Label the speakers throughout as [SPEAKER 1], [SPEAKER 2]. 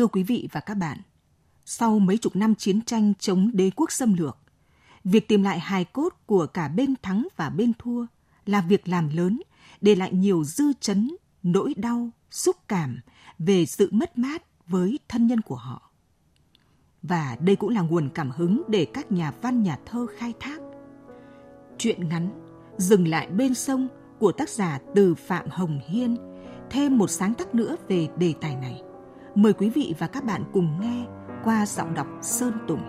[SPEAKER 1] Thưa quý vị và các bạn, sau mấy chục năm chiến tranh chống đế quốc xâm lược, việc tìm lại hài cốt của cả bên thắng và bên thua là việc làm lớn, để lại nhiều dư chấn, nỗi đau, xúc cảm về sự mất mát với thân nhân của họ. Và đây cũng là nguồn cảm hứng để các nhà văn nhà thơ khai thác. Chuyện ngắn Dừng lại bên sông của tác giả Từ Phạm Hồng Hiên thêm một sáng tác nữa về đề tài này. Mời quý vị và các bạn cùng nghe qua giọng đọc Sơn Tùng.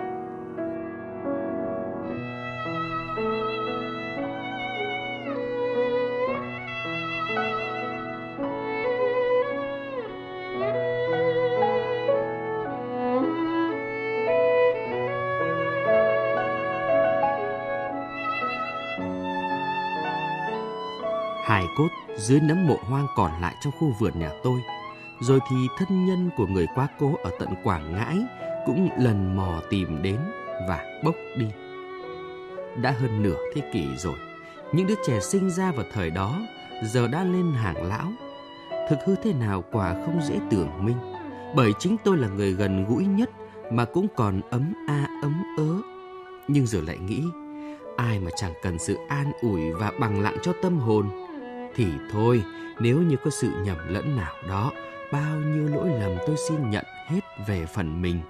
[SPEAKER 2] hài cốt, dưới nấm mộ hoang còn lại trong khu vườn nhà tôi. Rồi thì thân nhân của người quá cố ở tận Quảng Ngãi cũng lần mò tìm đến và bốc đi. Đã hơn nửa thế kỷ rồi, những đứa trẻ sinh ra vào thời đó giờ đã lên hàng lão. Thực hư thế nào quả không dễ tưởng minh, bởi chính tôi là người gần gũi nhất mà cũng còn ấm a ấm ớ. Nhưng giờ lại nghĩ, ai mà chẳng cần sự an ủi và bằng lặng cho tâm hồn thì thôi, nếu như có sự nhầm lẫn nào đó, bao nhiêu lỗi lầm tôi xin nhận hết về phần mình.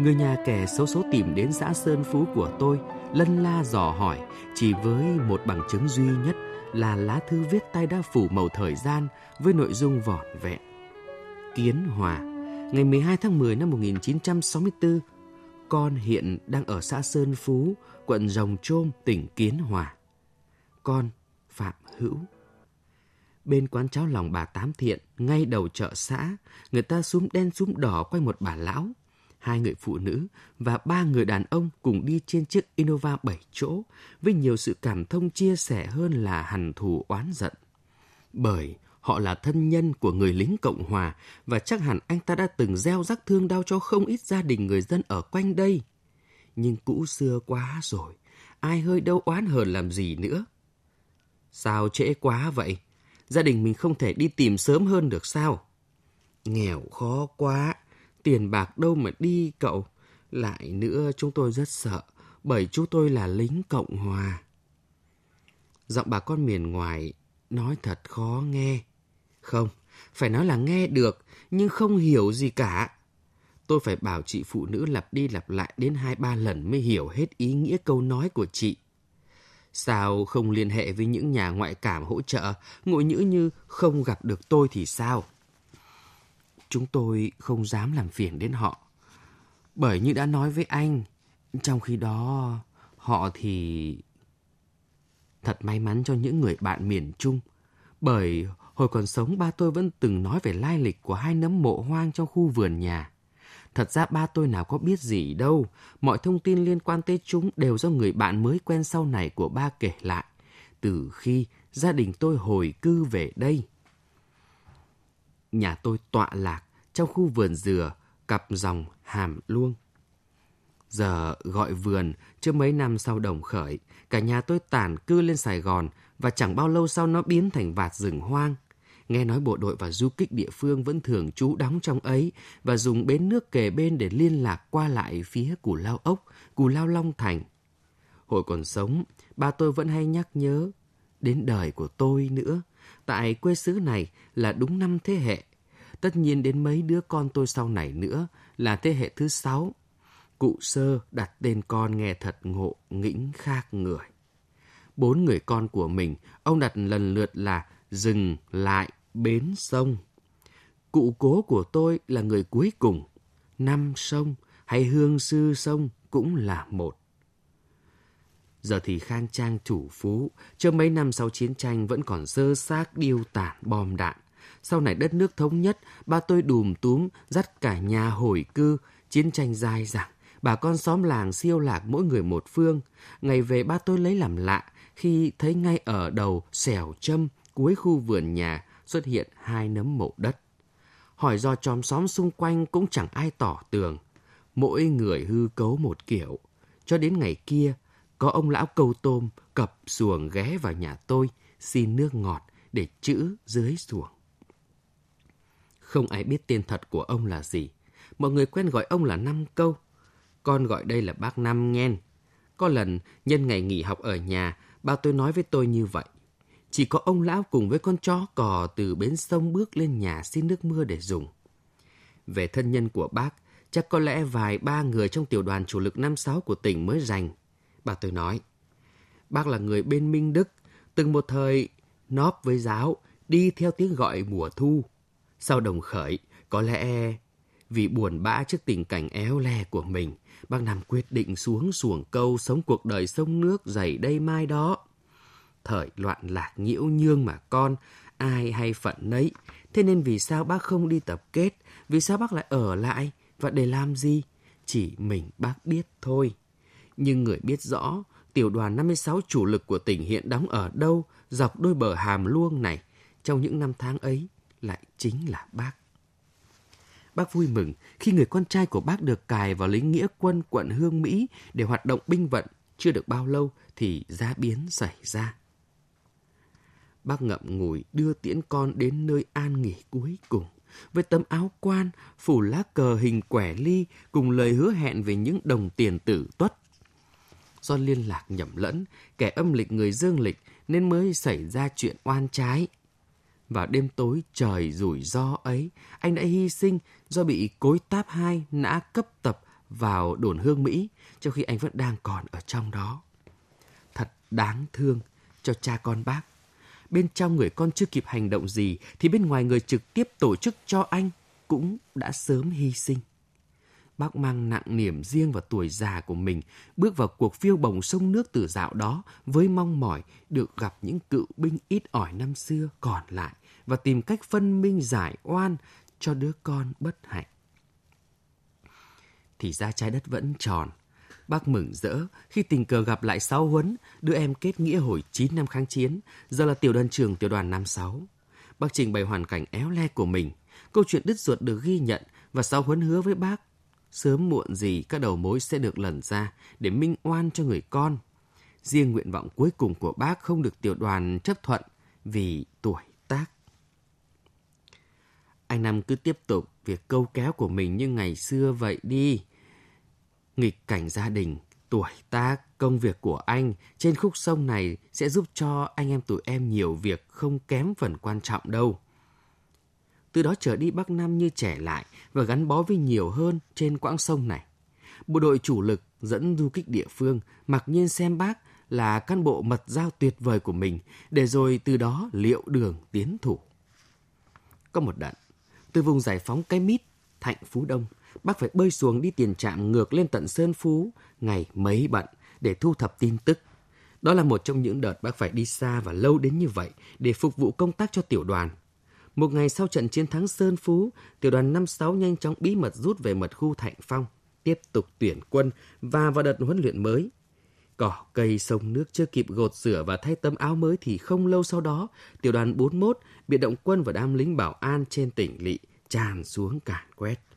[SPEAKER 2] Người nhà kẻ xấu số tìm đến xã Sơn Phú của tôi, lân la dò hỏi, chỉ với một bằng chứng duy nhất là lá thư viết tay đã phủ màu thời gian với nội dung vỏn vẹn. Kiến Hòa, ngày 12 tháng 10 năm 1964, con hiện đang ở xã Sơn Phú, quận Rồng Trôm, tỉnh Kiến Hòa. Con Phạm Hữu. Bên quán cháo lòng bà Tám Thiện, ngay đầu chợ xã, người ta xuống đen xuống đỏ quanh một bà lão. Hai người phụ nữ và ba người đàn ông cùng đi trên chiếc Innova 7 chỗ với nhiều sự cảm thông chia sẻ hơn là hằn thù oán giận. Bởi họ là thân nhân của người lính Cộng Hòa và chắc hẳn anh ta đã từng gieo rắc thương đau cho không ít gia đình người dân ở quanh đây. Nhưng cũ xưa quá rồi, ai hơi đâu oán hờn làm gì nữa. Sao trễ quá vậy? Gia đình mình không thể đi tìm sớm hơn được sao? Nghèo khó quá, tiền bạc đâu mà đi cậu. Lại nữa chúng tôi rất sợ, bởi chú tôi là lính Cộng Hòa. Giọng bà con miền ngoài nói thật khó nghe. Không, phải nói là nghe được, nhưng không hiểu gì cả. Tôi phải bảo chị phụ nữ lặp đi lặp lại đến hai ba lần mới hiểu hết ý nghĩa câu nói của chị. Sao không liên hệ với những nhà ngoại cảm hỗ trợ, ngội nhữ như không gặp được tôi thì sao? Chúng tôi không dám làm phiền đến họ. Bởi như đã nói với anh, trong khi đó họ thì... Thật may mắn cho những người bạn miền Trung. Bởi hồi còn sống ba tôi vẫn từng nói về lai lịch của hai nấm mộ hoang trong khu vườn nhà. Thật ra ba tôi nào có biết gì đâu, mọi thông tin liên quan tới chúng đều do người bạn mới quen sau này của ba kể lại, từ khi gia đình tôi hồi cư về đây. Nhà tôi tọa lạc trong khu vườn dừa, cặp dòng hàm luông. Giờ gọi vườn, chưa mấy năm sau đồng khởi, cả nhà tôi tản cư lên Sài Gòn và chẳng bao lâu sau nó biến thành vạt rừng hoang – Nghe nói bộ đội và du kích địa phương vẫn thường trú đóng trong ấy và dùng bến nước kề bên để liên lạc qua lại phía Cù Lao Ốc, Cù Lao Long Thành. Hồi còn sống, ba tôi vẫn hay nhắc nhớ đến đời của tôi nữa. Tại quê xứ này là đúng năm thế hệ. Tất nhiên đến mấy đứa con tôi sau này nữa là thế hệ thứ sáu. Cụ sơ đặt tên con nghe thật ngộ, nghĩnh khác người. Bốn người con của mình, ông đặt lần lượt là dừng lại bến sông. Cụ cố của tôi là người cuối cùng. Năm sông hay hương sư sông cũng là một. Giờ thì khang trang chủ phú, trước mấy năm sau chiến tranh vẫn còn dơ xác điêu tản bom đạn. Sau này đất nước thống nhất, ba tôi đùm túm, dắt cả nhà hồi cư, chiến tranh dài dẳng. Bà con xóm làng siêu lạc mỗi người một phương. Ngày về ba tôi lấy làm lạ khi thấy ngay ở đầu xẻo châm cuối khu vườn nhà xuất hiện hai nấm mộ đất. Hỏi do chòm xóm xung quanh cũng chẳng ai tỏ tường. Mỗi người hư cấu một kiểu. Cho đến ngày kia, có ông lão câu tôm cập xuồng ghé vào nhà tôi xin nước ngọt để chữ dưới xuồng. Không ai biết tên thật của ông là gì. Mọi người quen gọi ông là Năm Câu. Con gọi đây là bác Năm Nhen. Có lần nhân ngày nghỉ học ở nhà, ba tôi nói với tôi như vậy. Chỉ có ông lão cùng với con chó cò từ bến sông bước lên nhà xin nước mưa để dùng. Về thân nhân của bác, chắc có lẽ vài ba người trong tiểu đoàn chủ lực năm sáu của tỉnh mới rành. Bà tôi nói, bác là người bên Minh Đức, từng một thời nóp với giáo, đi theo tiếng gọi mùa thu. Sau đồng khởi, có lẽ vì buồn bã trước tình cảnh éo le của mình, bác Nam quyết định xuống xuồng câu sống cuộc đời sông nước dày đây mai đó. Thời loạn lạc nhiễu nhương mà con, ai hay phận nấy. Thế nên vì sao bác không đi tập kết? Vì sao bác lại ở lại? Và để làm gì? Chỉ mình bác biết thôi. Nhưng người biết rõ, tiểu đoàn 56 chủ lực của tỉnh hiện đóng ở đâu dọc đôi bờ hàm luông này trong những năm tháng ấy lại chính là bác. Bác vui mừng khi người con trai của bác được cài vào lính nghĩa quân quận Hương Mỹ để hoạt động binh vận. Chưa được bao lâu thì giá biến xảy ra. Bác ngậm ngùi đưa tiễn con đến nơi an nghỉ cuối cùng với tấm áo quan phủ lá cờ hình quẻ ly cùng lời hứa hẹn về những đồng tiền tử tuất. Do liên lạc nhầm lẫn, kẻ âm lịch người dương lịch nên mới xảy ra chuyện oan trái. Vào đêm tối trời rủi ro ấy, anh đã hy sinh do bị cối táp hai nã cấp tập vào đồn hương Mỹ, trong khi anh vẫn đang còn ở trong đó. Thật đáng thương cho cha con bác. Bên trong người con chưa kịp hành động gì, thì bên ngoài người trực tiếp tổ chức cho anh cũng đã sớm hy sinh. Bác mang nặng niềm riêng vào tuổi già của mình, bước vào cuộc phiêu bồng sông nước từ dạo đó với mong mỏi được gặp những cựu binh ít ỏi năm xưa còn lại và tìm cách phân minh giải oan cho đứa con bất hạnh. Thì ra trái đất vẫn tròn. Bác mừng rỡ khi tình cờ gặp lại Sáu Huấn, đứa em kết nghĩa hồi 9 năm kháng chiến, giờ là tiểu đoàn trưởng tiểu đoàn năm sáu. Bác trình bày hoàn cảnh éo le của mình. Câu chuyện đứt ruột được ghi nhận và Sáu Huấn hứa với bác sớm muộn gì các đầu mối sẽ được lần ra để minh oan cho người con. Riêng nguyện vọng cuối cùng của bác không được tiểu đoàn chấp thuận vì tuổi tác. Anh Năm cứ tiếp tục việc câu kéo của mình như ngày xưa vậy đi. Nghịch cảnh gia đình, tuổi tác, công việc của anh trên khúc sông này sẽ giúp cho anh em tụi em nhiều việc không kém phần quan trọng đâu. Từ đó trở đi Bắc Nam như trẻ lại và gắn bó với nhiều hơn trên quãng sông này. Bộ đội chủ lực dẫn du kích địa phương mặc nhiên xem bác là cán bộ mật giao tuyệt vời của mình để rồi từ đó liệu đường tiến thủ. Có một đợt, từ vùng giải phóng cái mít, Thạnh Phú Đông, bác phải bơi xuồng đi tiền trạm ngược lên tận Sơn Phú, ngày mấy bận để thu thập tin tức. Đó là một trong những đợt bác phải đi xa và lâu đến như vậy để phục vụ công tác cho tiểu đoàn. Một ngày sau trận chiến thắng Sơn Phú, tiểu đoàn 56 nhanh chóng bí mật rút về mật khu Thạnh Phong, tiếp tục tuyển quân và vào đợt huấn luyện mới. Cỏ cây sông nước chưa kịp gột rửa và thay tấm áo mới thì không lâu sau đó, tiểu đoàn 41 biệt động quân và đám lính bảo an trên tỉnh lỵ tràn xuống càn quét.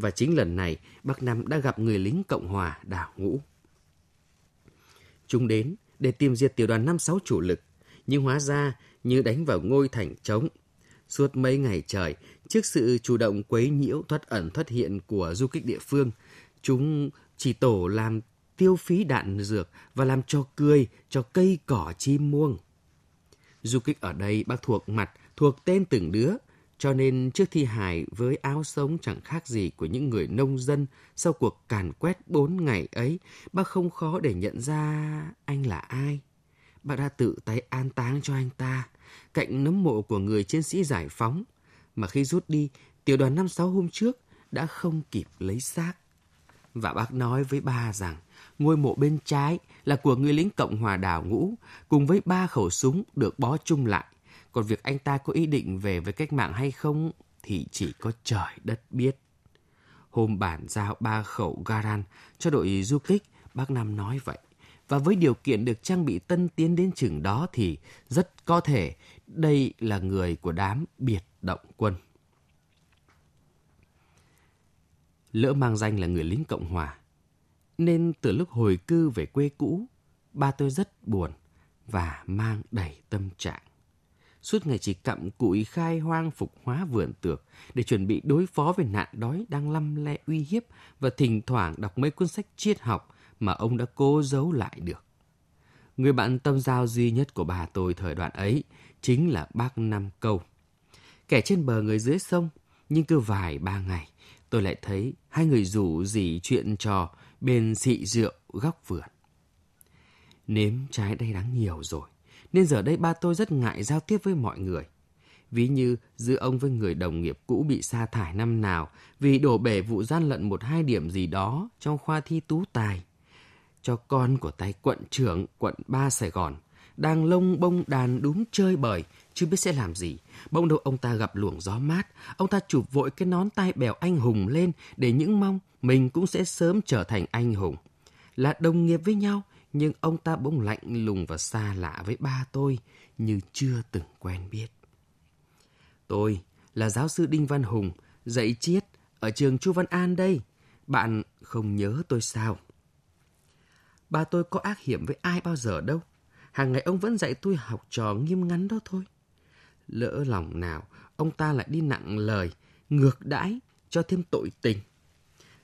[SPEAKER 2] Và chính lần này, Bắc Nam đã gặp người lính Cộng Hòa đảo ngũ. Chúng đến để tìm diệt tiểu đoàn 56 chủ lực, nhưng hóa ra như đánh vào ngôi thành trống. Suốt mấy ngày trời, trước sự chủ động quấy nhiễu thoát ẩn thoát hiện của du kích địa phương, chúng chỉ tổ làm tiêu phí đạn dược và làm cho cười cho cây cỏ chim muông. Du kích ở đây bác thuộc mặt, thuộc tên từng đứa. Cho nên trước thi hài với áo sống chẳng khác gì của những người nông dân sau cuộc càn quét bốn ngày ấy, bác không khó để nhận ra anh là ai. Bác đã tự tay an táng cho anh ta, cạnh nấm mộ của người chiến sĩ giải phóng, mà khi rút đi, tiểu đoàn năm sáu hôm trước đã không kịp lấy xác. Và bác nói với ba rằng ngôi mộ bên trái là của người lính Cộng hòa đảo ngũ cùng với ba khẩu súng được bó chung lại. Còn việc anh ta có ý định về với cách mạng hay không thì chỉ có trời đất biết. Hôm bản giao ba khẩu Garan cho đội du kích, bác Nam nói vậy. Và với điều kiện được trang bị tân tiến đến chừng đó thì rất có thể đây là người của đám biệt động quân. Lỡ mang danh là người lính Cộng Hòa, nên từ lúc hồi cư về quê cũ, ba tôi rất buồn và mang đầy tâm trạng. Suốt ngày chỉ cặm cụi khai hoang phục hóa vườn tược để chuẩn bị đối phó với nạn đói đang lăm le uy hiếp và thỉnh thoảng đọc mấy cuốn sách triết học mà ông đã cố giấu lại được. Người bạn tâm giao duy nhất của bà tôi thời đoạn ấy chính là bác Năm Câu. Kẻ trên bờ người dưới sông, nhưng cứ vài ba ngày, tôi lại thấy hai người rủ gì chuyện trò bên xị rượu góc vườn. Nếm trái đây đáng nhiều rồi, nên giờ đây ba tôi rất ngại giao tiếp với mọi người. Ví như giữa ông với người đồng nghiệp cũ bị sa thải năm nào vì đổ bể vụ gian lận một hai điểm gì đó trong khoa thi tú tài. Cho con của tay quận trưởng quận ba Sài Gòn đang lông bông đàn đúng chơi bời, chưa biết sẽ làm gì. Bỗng đâu ông ta gặp luồng gió mát, ông ta chụp vội cái nón tai bèo anh hùng lên để những mong mình cũng sẽ sớm trở thành anh hùng. Là đồng nghiệp với nhau, nhưng ông ta bỗng lạnh lùng và xa lạ với ba tôi như chưa từng quen biết. Tôi là giáo sư Đinh Văn Hùng, dạy triết ở trường Chu Văn An đây. Bạn không nhớ tôi sao? Ba tôi có ác hiểm với ai bao giờ đâu. Hàng ngày ông vẫn dạy tôi học trò nghiêm ngắn đó thôi. Lỡ lòng nào, ông ta lại đi nặng lời, ngược đãi, cho thêm tội tình.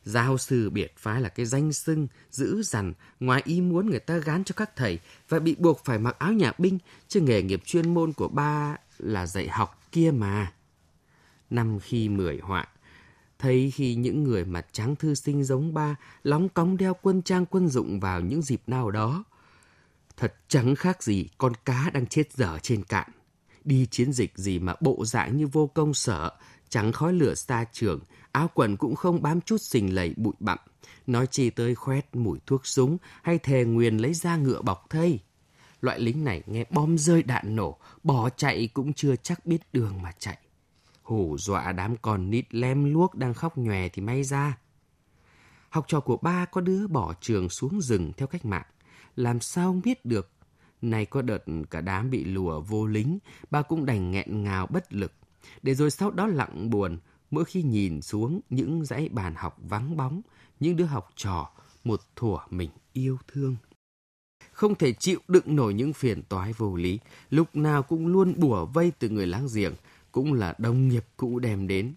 [SPEAKER 2] Giáo sư biệt phái là cái danh xưng giữ dằn ngoài ý muốn người ta gán cho các thầy và bị buộc phải mặc áo nhà binh, chứ nghề nghiệp chuyên môn của ba là dạy học kia mà. Năm khi mười họa, thấy khi những người mặt trắng thư sinh giống ba lóng cóng đeo quân trang quân dụng vào những dịp nào đó, Thật chẳng khác gì con cá đang chết dở trên cạn. Đi chiến dịch gì mà bộ dạng như vô công sở, trắng khói lửa xa trường, áo quần cũng không bám chút xình lầy bụi bặm. Nói chi tới khoét mùi thuốc súng hay thề nguyền lấy ra ngựa bọc thây. Loại lính này nghe bom rơi đạn nổ, bỏ chạy cũng chưa chắc biết đường mà chạy. Hù dọa đám con nít lem luốc đang khóc nhòe thì may ra. Học trò của ba có đứa bỏ trường xuống rừng theo cách mạng làm sao biết được. Này có đợt cả đám bị lùa vô lính, ba cũng đành nghẹn ngào bất lực. Để rồi sau đó lặng buồn, mỗi khi nhìn xuống những dãy bàn học vắng bóng, những đứa học trò, một thủa mình yêu thương. Không thể chịu đựng nổi những phiền toái vô lý, lúc nào cũng luôn bùa vây từ người láng giềng, cũng là đồng nghiệp cũ đem đến.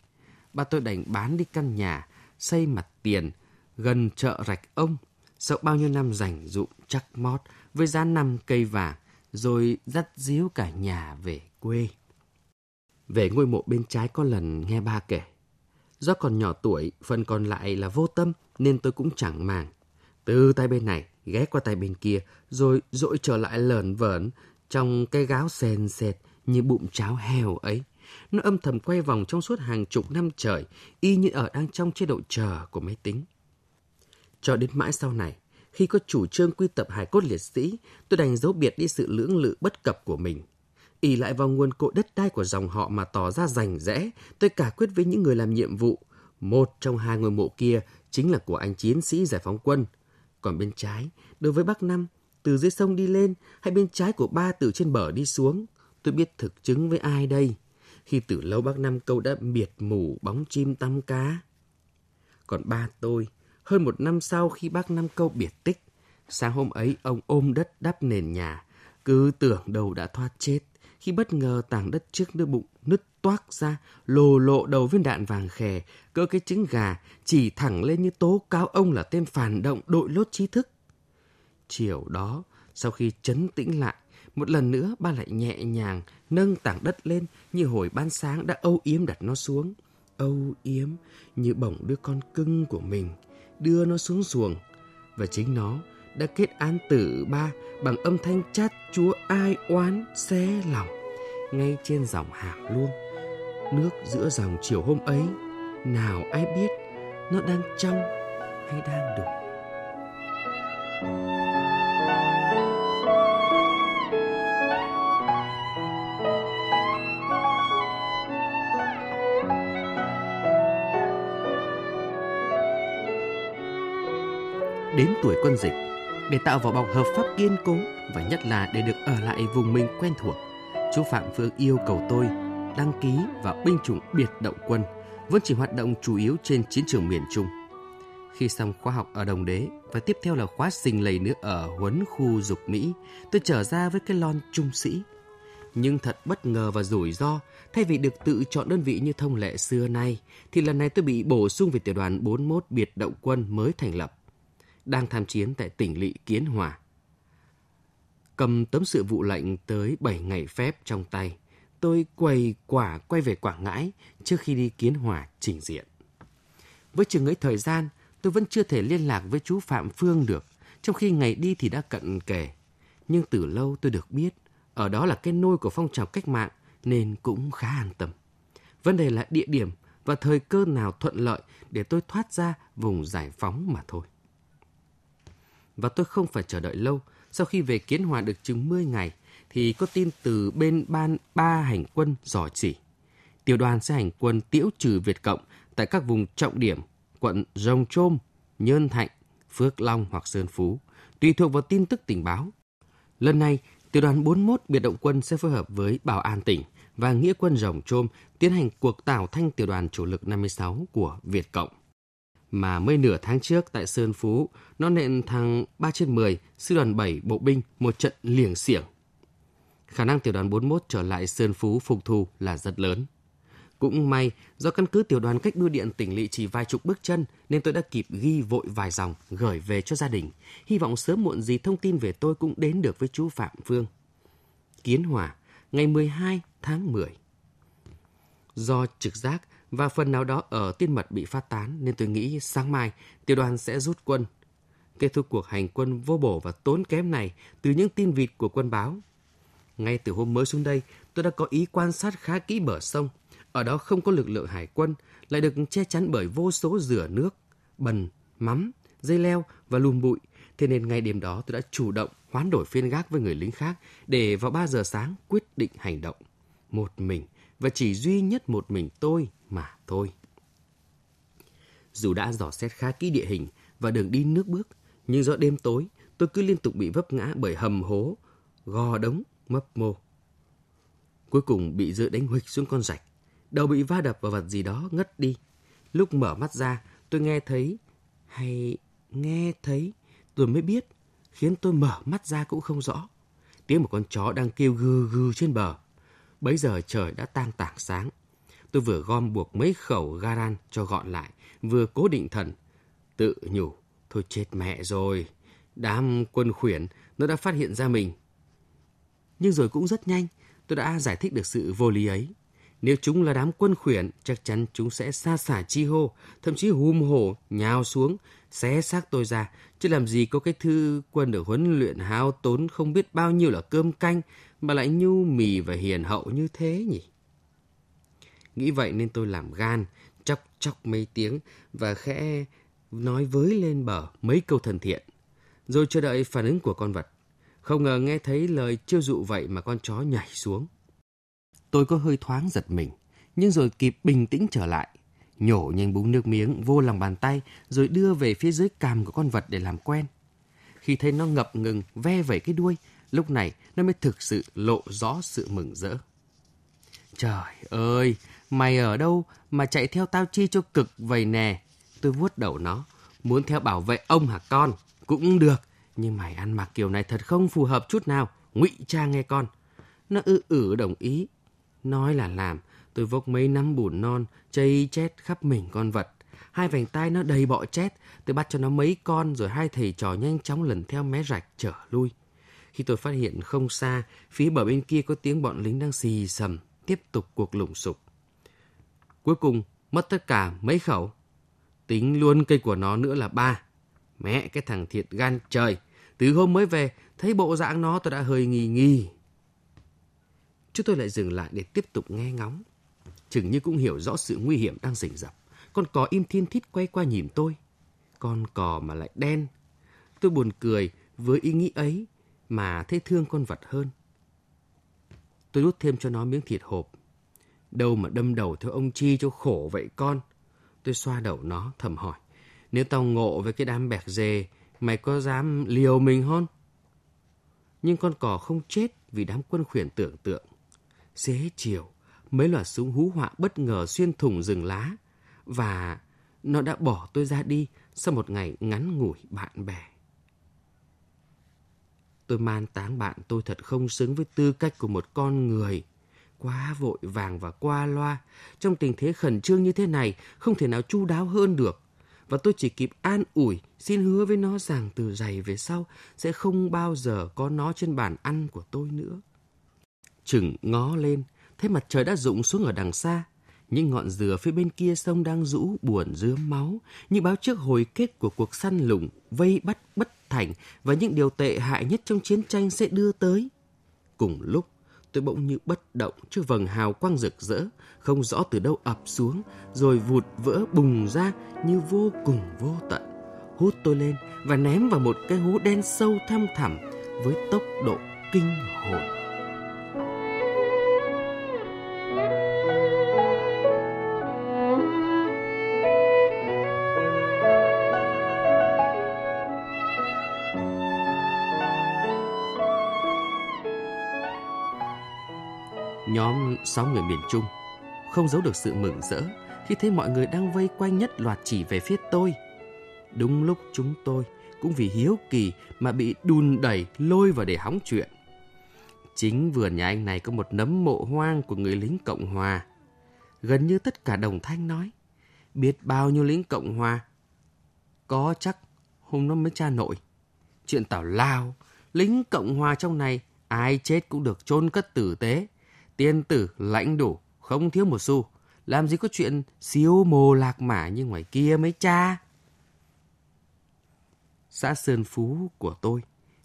[SPEAKER 2] Ba tôi đành bán đi căn nhà, xây mặt tiền, gần chợ rạch ông, sau bao nhiêu năm rảnh rụng chắc mót với giá năm cây vàng, rồi dắt díu cả nhà về quê. Về ngôi mộ bên trái có lần nghe ba kể. Do còn nhỏ tuổi, phần còn lại là vô tâm nên tôi cũng chẳng màng. Từ tay bên này ghé qua tay bên kia rồi dội trở lại lờn vởn trong cái gáo sền sệt như bụng cháo heo ấy. Nó âm thầm quay vòng trong suốt hàng chục năm trời, y như ở đang trong chế độ chờ của máy tính. Cho đến mãi sau này, khi có chủ trương quy tập hài cốt liệt sĩ, tôi đành giấu biệt đi sự lưỡng lự bất cập của mình ỉ lại vào nguồn cội đất đai của dòng họ mà tỏ ra rành rẽ, tôi cả quyết với những người làm nhiệm vụ. Một trong hai ngôi mộ kia chính là của anh chiến sĩ giải phóng quân. Còn bên trái, đối với Bắc Năm, từ dưới sông đi lên hay bên trái của ba từ trên bờ đi xuống, tôi biết thực chứng với ai đây. Khi từ lâu bác Năm câu đã miệt mù bóng chim tăm cá. Còn ba tôi, hơn một năm sau khi bác Năm Câu biệt tích, sáng hôm ấy ông ôm đất đắp nền nhà, cứ tưởng đầu đã thoát chết, khi bất ngờ tảng đất trước đôi bụng nứt toác ra, lồ lộ đầu viên đạn vàng khè, cỡ cái trứng gà, chỉ thẳng lên như tố cáo ông là tên phản động đội lốt trí thức. Chiều đó, Sau khi chấn tĩnh lại, một lần nữa ba lại nhẹ nhàng nâng tảng đất lên như hồi ban sáng đã âu yếm đặt nó xuống. Âu yếm như bổng đứa con cưng của mình, đưa nó xuống xuồng. Và chính nó đã kết án tử ba bằng âm thanh chát chúa ai oán xé lòng, ngay trên dòng hàm luôn. Nước giữa dòng chiều hôm ấy, nào ai biết nó đang trong hay đang đục. Đến tuổi quân dịch để tạo vỏ bọc hợp pháp kiên cố và nhất là để được ở lại vùng mình quen thuộc. Chú Phạm Phương yêu cầu tôi đăng ký vào binh chủng biệt động quân, vẫn chỉ hoạt động chủ yếu trên chiến trường miền Trung. Khi xong khóa học ở Đồng Đế và tiếp theo là khóa sinh lầy nữa ở huấn khu dục Mỹ, tôi trở ra với cái lon trung sĩ. Nhưng thật bất ngờ và rủi ro, thay vì được tự chọn đơn vị như thông lệ xưa nay, thì lần này tôi bị bổ sung về tiểu đoàn 41 biệt động quân mới thành lập đang tham chiến tại tỉnh lỵ Kiến Hòa. Cầm tấm sự vụ lệnh tới 7 ngày phép trong tay, tôi quầy quả quay về Quảng Ngãi trước khi đi Kiến Hòa trình diện. Với chừng ấy thời gian, tôi vẫn chưa thể liên lạc với chú Phạm Phương được, trong khi ngày đi thì đã cận kề. Nhưng từ lâu tôi được biết, ở đó là cái nôi của phong trào cách mạng nên cũng khá an tâm. Vấn đề là địa điểm và thời cơ nào thuận lợi để tôi thoát ra vùng giải phóng mà thôi và tôi không phải chờ đợi lâu. Sau khi về Kiến Hòa được chừng 10 ngày, thì có tin từ bên ban ba hành quân dò chỉ. Tiểu đoàn sẽ hành quân tiễu trừ Việt Cộng tại các vùng trọng điểm, quận Rồng Trôm, Nhơn Thạnh, Phước Long hoặc Sơn Phú, tùy thuộc vào tin tức tình báo. Lần này, tiểu đoàn 41 biệt động quân sẽ phối hợp với Bảo an tỉnh và Nghĩa quân Rồng Trôm tiến hành cuộc tảo thanh tiểu đoàn chủ lực 56 của Việt Cộng mà mới nửa tháng trước tại Sơn Phú, nó nện thằng 3 trên 10, sư đoàn 7 bộ binh một trận liềng xiểng. Khả năng tiểu đoàn 41 trở lại Sơn Phú phục thù là rất lớn. Cũng may, do căn cứ tiểu đoàn cách bưu điện tỉnh lỵ chỉ vài chục bước chân nên tôi đã kịp ghi vội vài dòng gửi về cho gia đình. Hy vọng sớm muộn gì thông tin về tôi cũng đến được với chú Phạm Phương. Kiến Hòa, ngày 12 tháng 10. Do trực giác, và phần nào đó ở tiên mật bị phát tán nên tôi nghĩ sáng mai tiểu đoàn sẽ rút quân. Kết thúc cuộc hành quân vô bổ và tốn kém này từ những tin vịt của quân báo. Ngay từ hôm mới xuống đây, tôi đã có ý quan sát khá kỹ bờ sông. Ở đó không có lực lượng hải quân, lại được che chắn bởi vô số rửa nước, bần, mắm, dây leo và lùm bụi. Thế nên ngay đêm đó tôi đã chủ động hoán đổi phiên gác với người lính khác để vào 3 giờ sáng quyết định hành động. Một mình và chỉ duy nhất một mình tôi mà thôi. Dù đã dò xét khá kỹ địa hình và đường đi nước bước, nhưng do đêm tối, tôi cứ liên tục bị vấp ngã bởi hầm hố, gò đống, mấp mô. Cuối cùng bị dựa đánh huịch xuống con rạch, đầu bị va đập vào vật gì đó ngất đi. Lúc mở mắt ra, tôi nghe thấy, hay nghe thấy, tôi mới biết, khiến tôi mở mắt ra cũng không rõ. Tiếng một con chó đang kêu gừ gừ trên bờ. Bấy giờ trời đã tan tảng sáng. Tôi vừa gom buộc mấy khẩu garan cho gọn lại, vừa cố định thần. Tự nhủ, thôi chết mẹ rồi. Đám quân khuyển, nó đã phát hiện ra mình. Nhưng rồi cũng rất nhanh, tôi đã giải thích được sự vô lý ấy. Nếu chúng là đám quân khuyển, chắc chắn chúng sẽ xa xả chi hô, thậm chí hùm hổ, nhào xuống, xé xác tôi ra. Chứ làm gì có cái thư quân được huấn luyện hao tốn không biết bao nhiêu là cơm canh, mà lại nhu mì và hiền hậu như thế nhỉ? Nghĩ vậy nên tôi làm gan, chọc chọc mấy tiếng và khẽ nói với lên bờ mấy câu thân thiện. Rồi chờ đợi phản ứng của con vật. Không ngờ nghe thấy lời chiêu dụ vậy mà con chó nhảy xuống. Tôi có hơi thoáng giật mình, nhưng rồi kịp bình tĩnh trở lại. Nhổ nhanh búng nước miếng vô lòng bàn tay rồi đưa về phía dưới cằm của con vật để làm quen. Khi thấy nó ngập ngừng ve vẩy cái đuôi, lúc này nó mới thực sự lộ rõ sự mừng rỡ. Trời ơi, mày ở đâu mà chạy theo tao chi cho cực vậy nè? Tôi vuốt đầu nó, muốn theo bảo vệ ông hả con? Cũng được, nhưng mày ăn mặc kiểu này thật không phù hợp chút nào, ngụy trang nghe con. Nó ư ử đồng ý. Nói là làm, tôi vốc mấy nắm bùn non, chây chét khắp mình con vật. Hai vành tay nó đầy bọ chét, tôi bắt cho nó mấy con rồi hai thầy trò nhanh chóng lần theo mé rạch trở lui. Khi tôi phát hiện không xa, phía bờ bên kia có tiếng bọn lính đang xì sầm, tiếp tục cuộc lùng sục. Cuối cùng, mất tất cả mấy khẩu. Tính luôn cây của nó nữa là ba. Mẹ cái thằng thiệt gan trời. Từ hôm mới về, thấy bộ dạng nó tôi đã hơi nghi nghi. Chúng tôi lại dừng lại để tiếp tục nghe ngóng. Chừng như cũng hiểu rõ sự nguy hiểm đang rình rập. Con cò im thiên thít quay qua nhìn tôi. Con cò mà lại đen. Tôi buồn cười với ý nghĩ ấy mà thấy thương con vật hơn. Tôi đút thêm cho nó miếng thịt hộp. Đâu mà đâm đầu theo ông Chi cho khổ vậy con. Tôi xoa đầu nó thầm hỏi. Nếu tao ngộ với cái đám bẹc dê, mày có dám liều mình không? Nhưng con cò không chết vì đám quân khuyển tưởng tượng. Xế chiều, mấy loạt súng hú họa bất ngờ xuyên thủng rừng lá và nó đã bỏ tôi ra đi sau một ngày ngắn ngủi bạn bè. Tôi man táng bạn tôi thật không xứng với tư cách của một con người. Quá vội vàng và qua loa. Trong tình thế khẩn trương như thế này, không thể nào chu đáo hơn được. Và tôi chỉ kịp an ủi, xin hứa với nó rằng từ giày về sau sẽ không bao giờ có nó trên bàn ăn của tôi nữa. Chừng ngó lên, thấy mặt trời đã rụng xuống ở đằng xa. Những ngọn dừa phía bên kia sông đang rũ buồn rướm máu, như báo trước hồi kết của cuộc săn lùng, vây bắt bất thành và những điều tệ hại nhất trong chiến tranh sẽ đưa tới. Cùng lúc, tôi bỗng như bất động trước vầng hào quang rực rỡ, không rõ từ đâu ập xuống, rồi vụt vỡ bùng ra như vô cùng vô tận. Hút tôi lên và ném vào một cái hố đen sâu thăm thẳm với tốc độ kinh hồn. Sáu người miền Trung không giấu được sự mừng rỡ khi thấy mọi người đang vây quanh nhất loạt chỉ về phía tôi. Đúng lúc chúng tôi cũng vì hiếu kỳ mà bị đùn đẩy lôi vào để hóng chuyện. Chính vườn nhà anh này có một nấm mộ hoang của người lính Cộng Hòa. Gần như tất cả đồng thanh nói, biết bao nhiêu lính Cộng Hòa. Có chắc hôm nó mới cha nội. Chuyện tào lao, lính Cộng Hòa trong này ai chết cũng được chôn cất tử tế. Tiên tử lãnh đủ, không thiếu một xu. Làm gì có chuyện siêu mồ lạc mả như ngoài kia mấy cha. Xã Sơn Phú của tôi,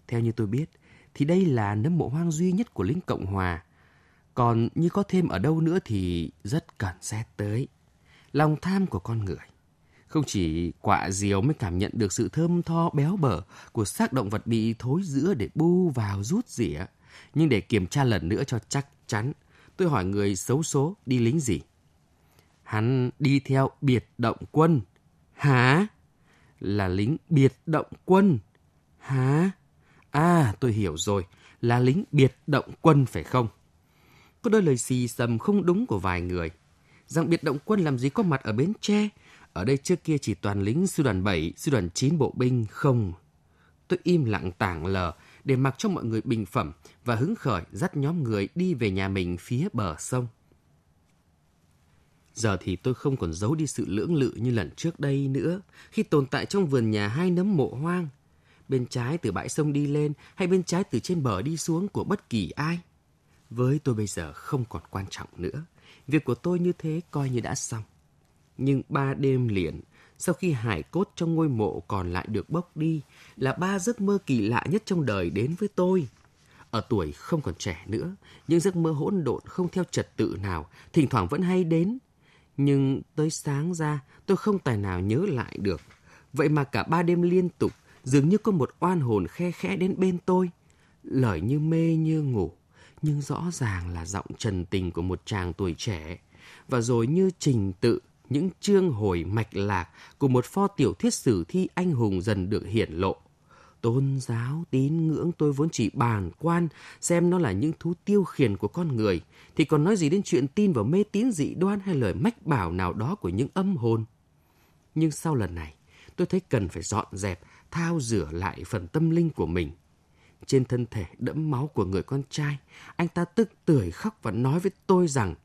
[SPEAKER 2] theo như tôi biết, thì đây là nấm mộ hoang duy nhất của lính Cộng Hòa. Còn như có thêm ở đâu nữa thì rất cần xét tới. Lòng tham của con người. Không chỉ quạ diều mới cảm nhận được sự thơm tho béo bở của xác động vật bị thối giữa để bu vào rút rỉa. Nhưng để kiểm tra lần nữa cho chắc chắn, tôi hỏi người xấu số đi lính gì. Hắn đi theo biệt động quân. Hả? Là lính biệt động quân. Hả? À, tôi hiểu rồi. Là lính biệt động quân phải không? Có đôi lời xì xầm không đúng của vài người. Rằng biệt động quân làm gì có mặt ở Bến Tre. Ở đây trước kia chỉ toàn lính sư đoàn 7, sư đoàn 9 bộ binh không. Tôi im lặng tảng lờ để mặc cho mọi người bình phẩm và hứng khởi dắt nhóm người đi về nhà mình phía bờ sông. Giờ thì tôi không còn giấu đi sự lưỡng lự như lần trước đây nữa, khi tồn tại trong vườn nhà hai nấm mộ hoang. Bên trái từ bãi sông đi lên hay bên trái từ trên bờ đi xuống của bất kỳ ai. Với tôi bây giờ không còn quan trọng nữa. Việc của tôi như thế coi như đã xong. Nhưng ba đêm liền, sau khi hải cốt trong ngôi mộ còn lại được bốc đi, là ba giấc mơ kỳ lạ nhất trong đời đến với tôi. Ở tuổi không còn trẻ nữa, những giấc mơ hỗn độn không theo trật tự nào, thỉnh thoảng vẫn hay đến. Nhưng tới sáng ra, tôi không tài nào nhớ lại được. Vậy mà cả ba đêm liên tục, dường như có một oan hồn khe khẽ đến bên tôi. Lời như mê như ngủ, nhưng rõ ràng là giọng trần tình của một chàng tuổi trẻ. Và rồi như trình tự, những chương hồi mạch lạc của một pho tiểu thuyết sử thi anh hùng dần được hiển lộ. Tôn giáo, tín ngưỡng tôi vốn chỉ bàn quan xem nó là những thú tiêu khiển của con người, thì còn nói gì đến chuyện tin vào mê tín dị đoan hay lời mách bảo nào đó của những âm hồn. Nhưng sau lần này, tôi thấy cần phải dọn dẹp, thao rửa lại phần tâm linh của mình. Trên thân thể đẫm máu của người con trai, anh ta tức tưởi khóc và nói với tôi rằng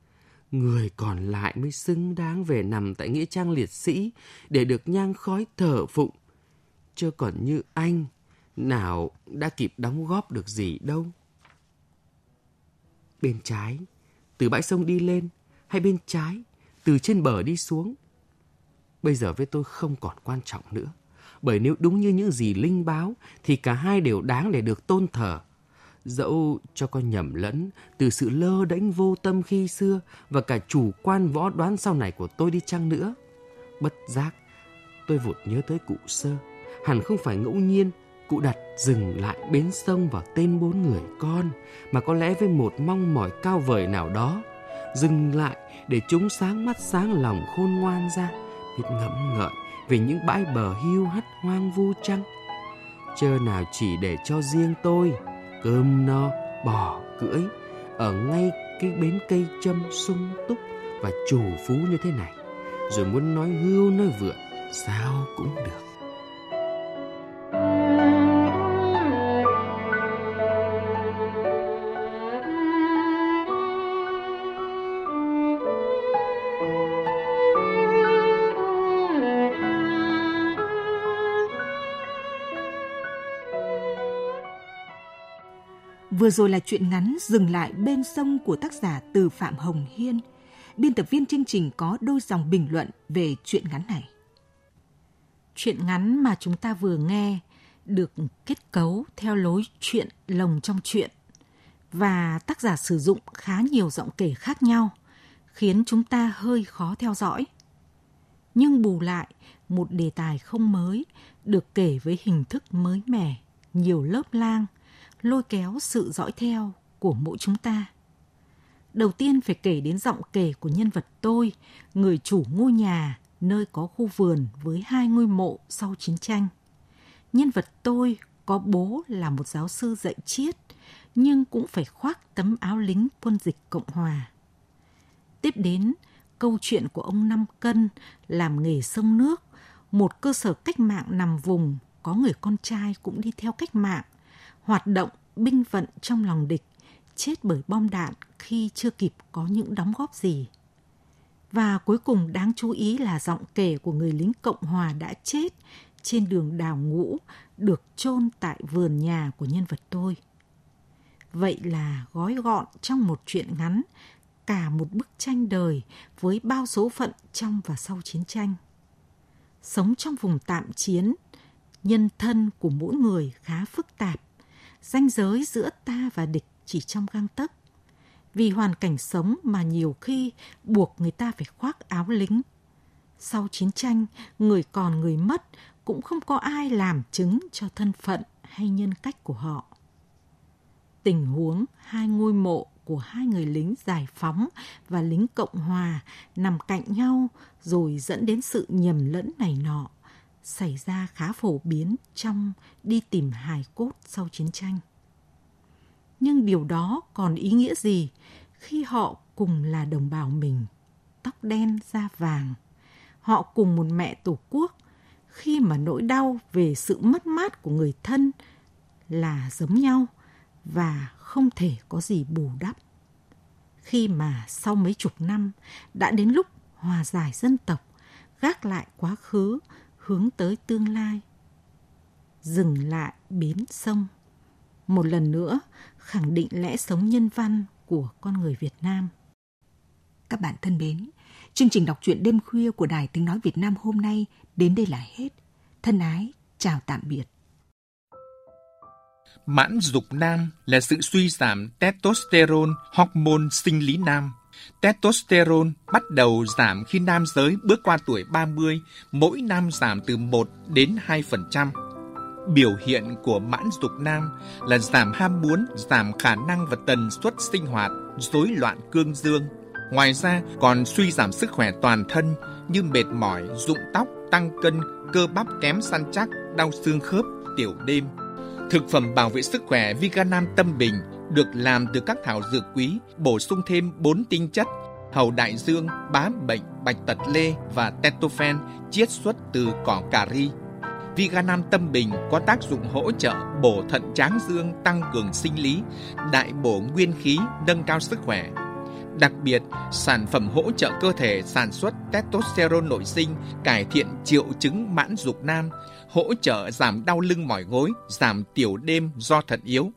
[SPEAKER 2] người còn lại mới xứng đáng về nằm tại nghĩa trang liệt sĩ để được nhang khói thở phụng. Chưa còn như anh, nào đã kịp đóng góp được gì đâu. Bên trái, từ bãi sông đi lên, hay bên trái, từ trên bờ đi xuống. Bây giờ với tôi không còn quan trọng nữa. Bởi nếu đúng như những gì Linh báo, thì cả hai đều đáng để được tôn thờ. Dẫu cho con nhầm lẫn từ sự lơ đễnh vô tâm khi xưa và cả chủ quan võ đoán sau này của tôi đi chăng nữa. Bất giác, tôi vụt nhớ tới cụ sơ. Hẳn không phải ngẫu nhiên cụ đặt dừng lại bến sông vào tên bốn người con mà có lẽ với một mong mỏi cao vời nào đó dừng lại để chúng sáng mắt sáng lòng khôn ngoan ra biết ngẫm ngợi về những bãi bờ hiu hắt hoang vu trăng chơ nào chỉ để cho riêng tôi cơm no, bò cưỡi, ở ngay cái bến cây châm sung túc và chủ phú như thế này. Rồi muốn nói hưu nói vượn, sao cũng được.
[SPEAKER 1] Vừa rồi là chuyện ngắn dừng lại bên sông của tác giả Từ Phạm Hồng Hiên. Biên tập viên chương trình có đôi dòng bình luận về chuyện ngắn này.
[SPEAKER 3] Chuyện ngắn mà chúng ta vừa nghe được kết cấu theo lối chuyện lồng trong chuyện và tác giả sử dụng khá nhiều giọng kể khác nhau khiến chúng ta hơi khó theo dõi. Nhưng bù lại, một đề tài không mới được kể với hình thức mới mẻ, nhiều lớp lang – lôi kéo sự dõi theo của mỗi chúng ta. Đầu tiên phải kể đến giọng kể của nhân vật tôi, người chủ ngôi nhà nơi có khu vườn với hai ngôi mộ sau chiến tranh. Nhân vật tôi có bố là một giáo sư dạy triết, nhưng cũng phải khoác tấm áo lính quân dịch Cộng Hòa. Tiếp đến, câu chuyện của ông Năm Cân làm nghề sông nước, một cơ sở cách mạng nằm vùng có người con trai cũng đi theo cách mạng hoạt động binh vận trong lòng địch, chết bởi bom đạn khi chưa kịp có những đóng góp gì. Và cuối cùng đáng chú ý là giọng kể của người lính Cộng Hòa đã chết trên đường đào ngũ được chôn tại vườn nhà của nhân vật tôi. Vậy là gói gọn trong một chuyện ngắn cả một bức tranh đời với bao số phận trong và sau chiến tranh. Sống trong vùng tạm chiến, nhân thân của mỗi người khá phức tạp ranh giới giữa ta và địch chỉ trong gang tấc. Vì hoàn cảnh sống mà nhiều khi buộc người ta phải khoác áo lính. Sau chiến tranh, người còn người mất cũng không có ai làm chứng cho thân phận hay nhân cách của họ. Tình huống hai ngôi mộ của hai người lính giải phóng và lính Cộng Hòa nằm cạnh nhau rồi dẫn đến sự nhầm lẫn này nọ xảy ra khá phổ biến trong đi tìm hài cốt sau chiến tranh. Nhưng điều đó còn ý nghĩa gì khi họ cùng là đồng bào mình, tóc đen da vàng. Họ cùng một mẹ tổ quốc khi mà nỗi đau về sự mất mát của người thân là giống nhau và không thể có gì bù đắp. Khi mà sau mấy chục năm đã đến lúc hòa giải dân tộc, gác lại quá khứ hướng tới tương lai. Dừng lại bến sông. Một lần nữa khẳng định lẽ sống nhân văn của con người Việt Nam.
[SPEAKER 1] Các bạn thân mến, chương trình đọc truyện đêm khuya của Đài Tiếng Nói Việt Nam hôm nay đến đây là hết. Thân ái, chào tạm biệt.
[SPEAKER 4] Mãn dục nam là sự suy giảm testosterone, hormone sinh lý nam Testosterone bắt đầu giảm khi nam giới bước qua tuổi 30, mỗi năm giảm từ 1 đến 2%. Biểu hiện của mãn dục nam là giảm ham muốn, giảm khả năng và tần suất sinh hoạt, rối loạn cương dương. Ngoài ra còn suy giảm sức khỏe toàn thân như mệt mỏi, rụng tóc, tăng cân, cơ bắp kém săn chắc, đau xương khớp, tiểu đêm. Thực phẩm bảo vệ sức khỏe Viganam Tâm Bình được làm từ các thảo dược quý, bổ sung thêm 4 tinh chất hầu đại dương, bá bệnh, bạch tật lê và tetofen chiết xuất từ cỏ cà ri. Viganam tâm bình có tác dụng hỗ trợ bổ thận tráng dương tăng cường sinh lý, đại bổ nguyên khí, nâng cao sức khỏe. Đặc biệt, sản phẩm hỗ trợ cơ thể sản xuất testosterone nội sinh, cải thiện triệu chứng mãn dục nam, hỗ trợ giảm đau lưng mỏi gối, giảm tiểu đêm do thận yếu,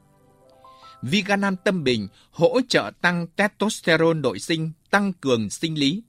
[SPEAKER 4] Viganam Tâm Bình hỗ trợ tăng testosterone nội sinh, tăng cường sinh lý.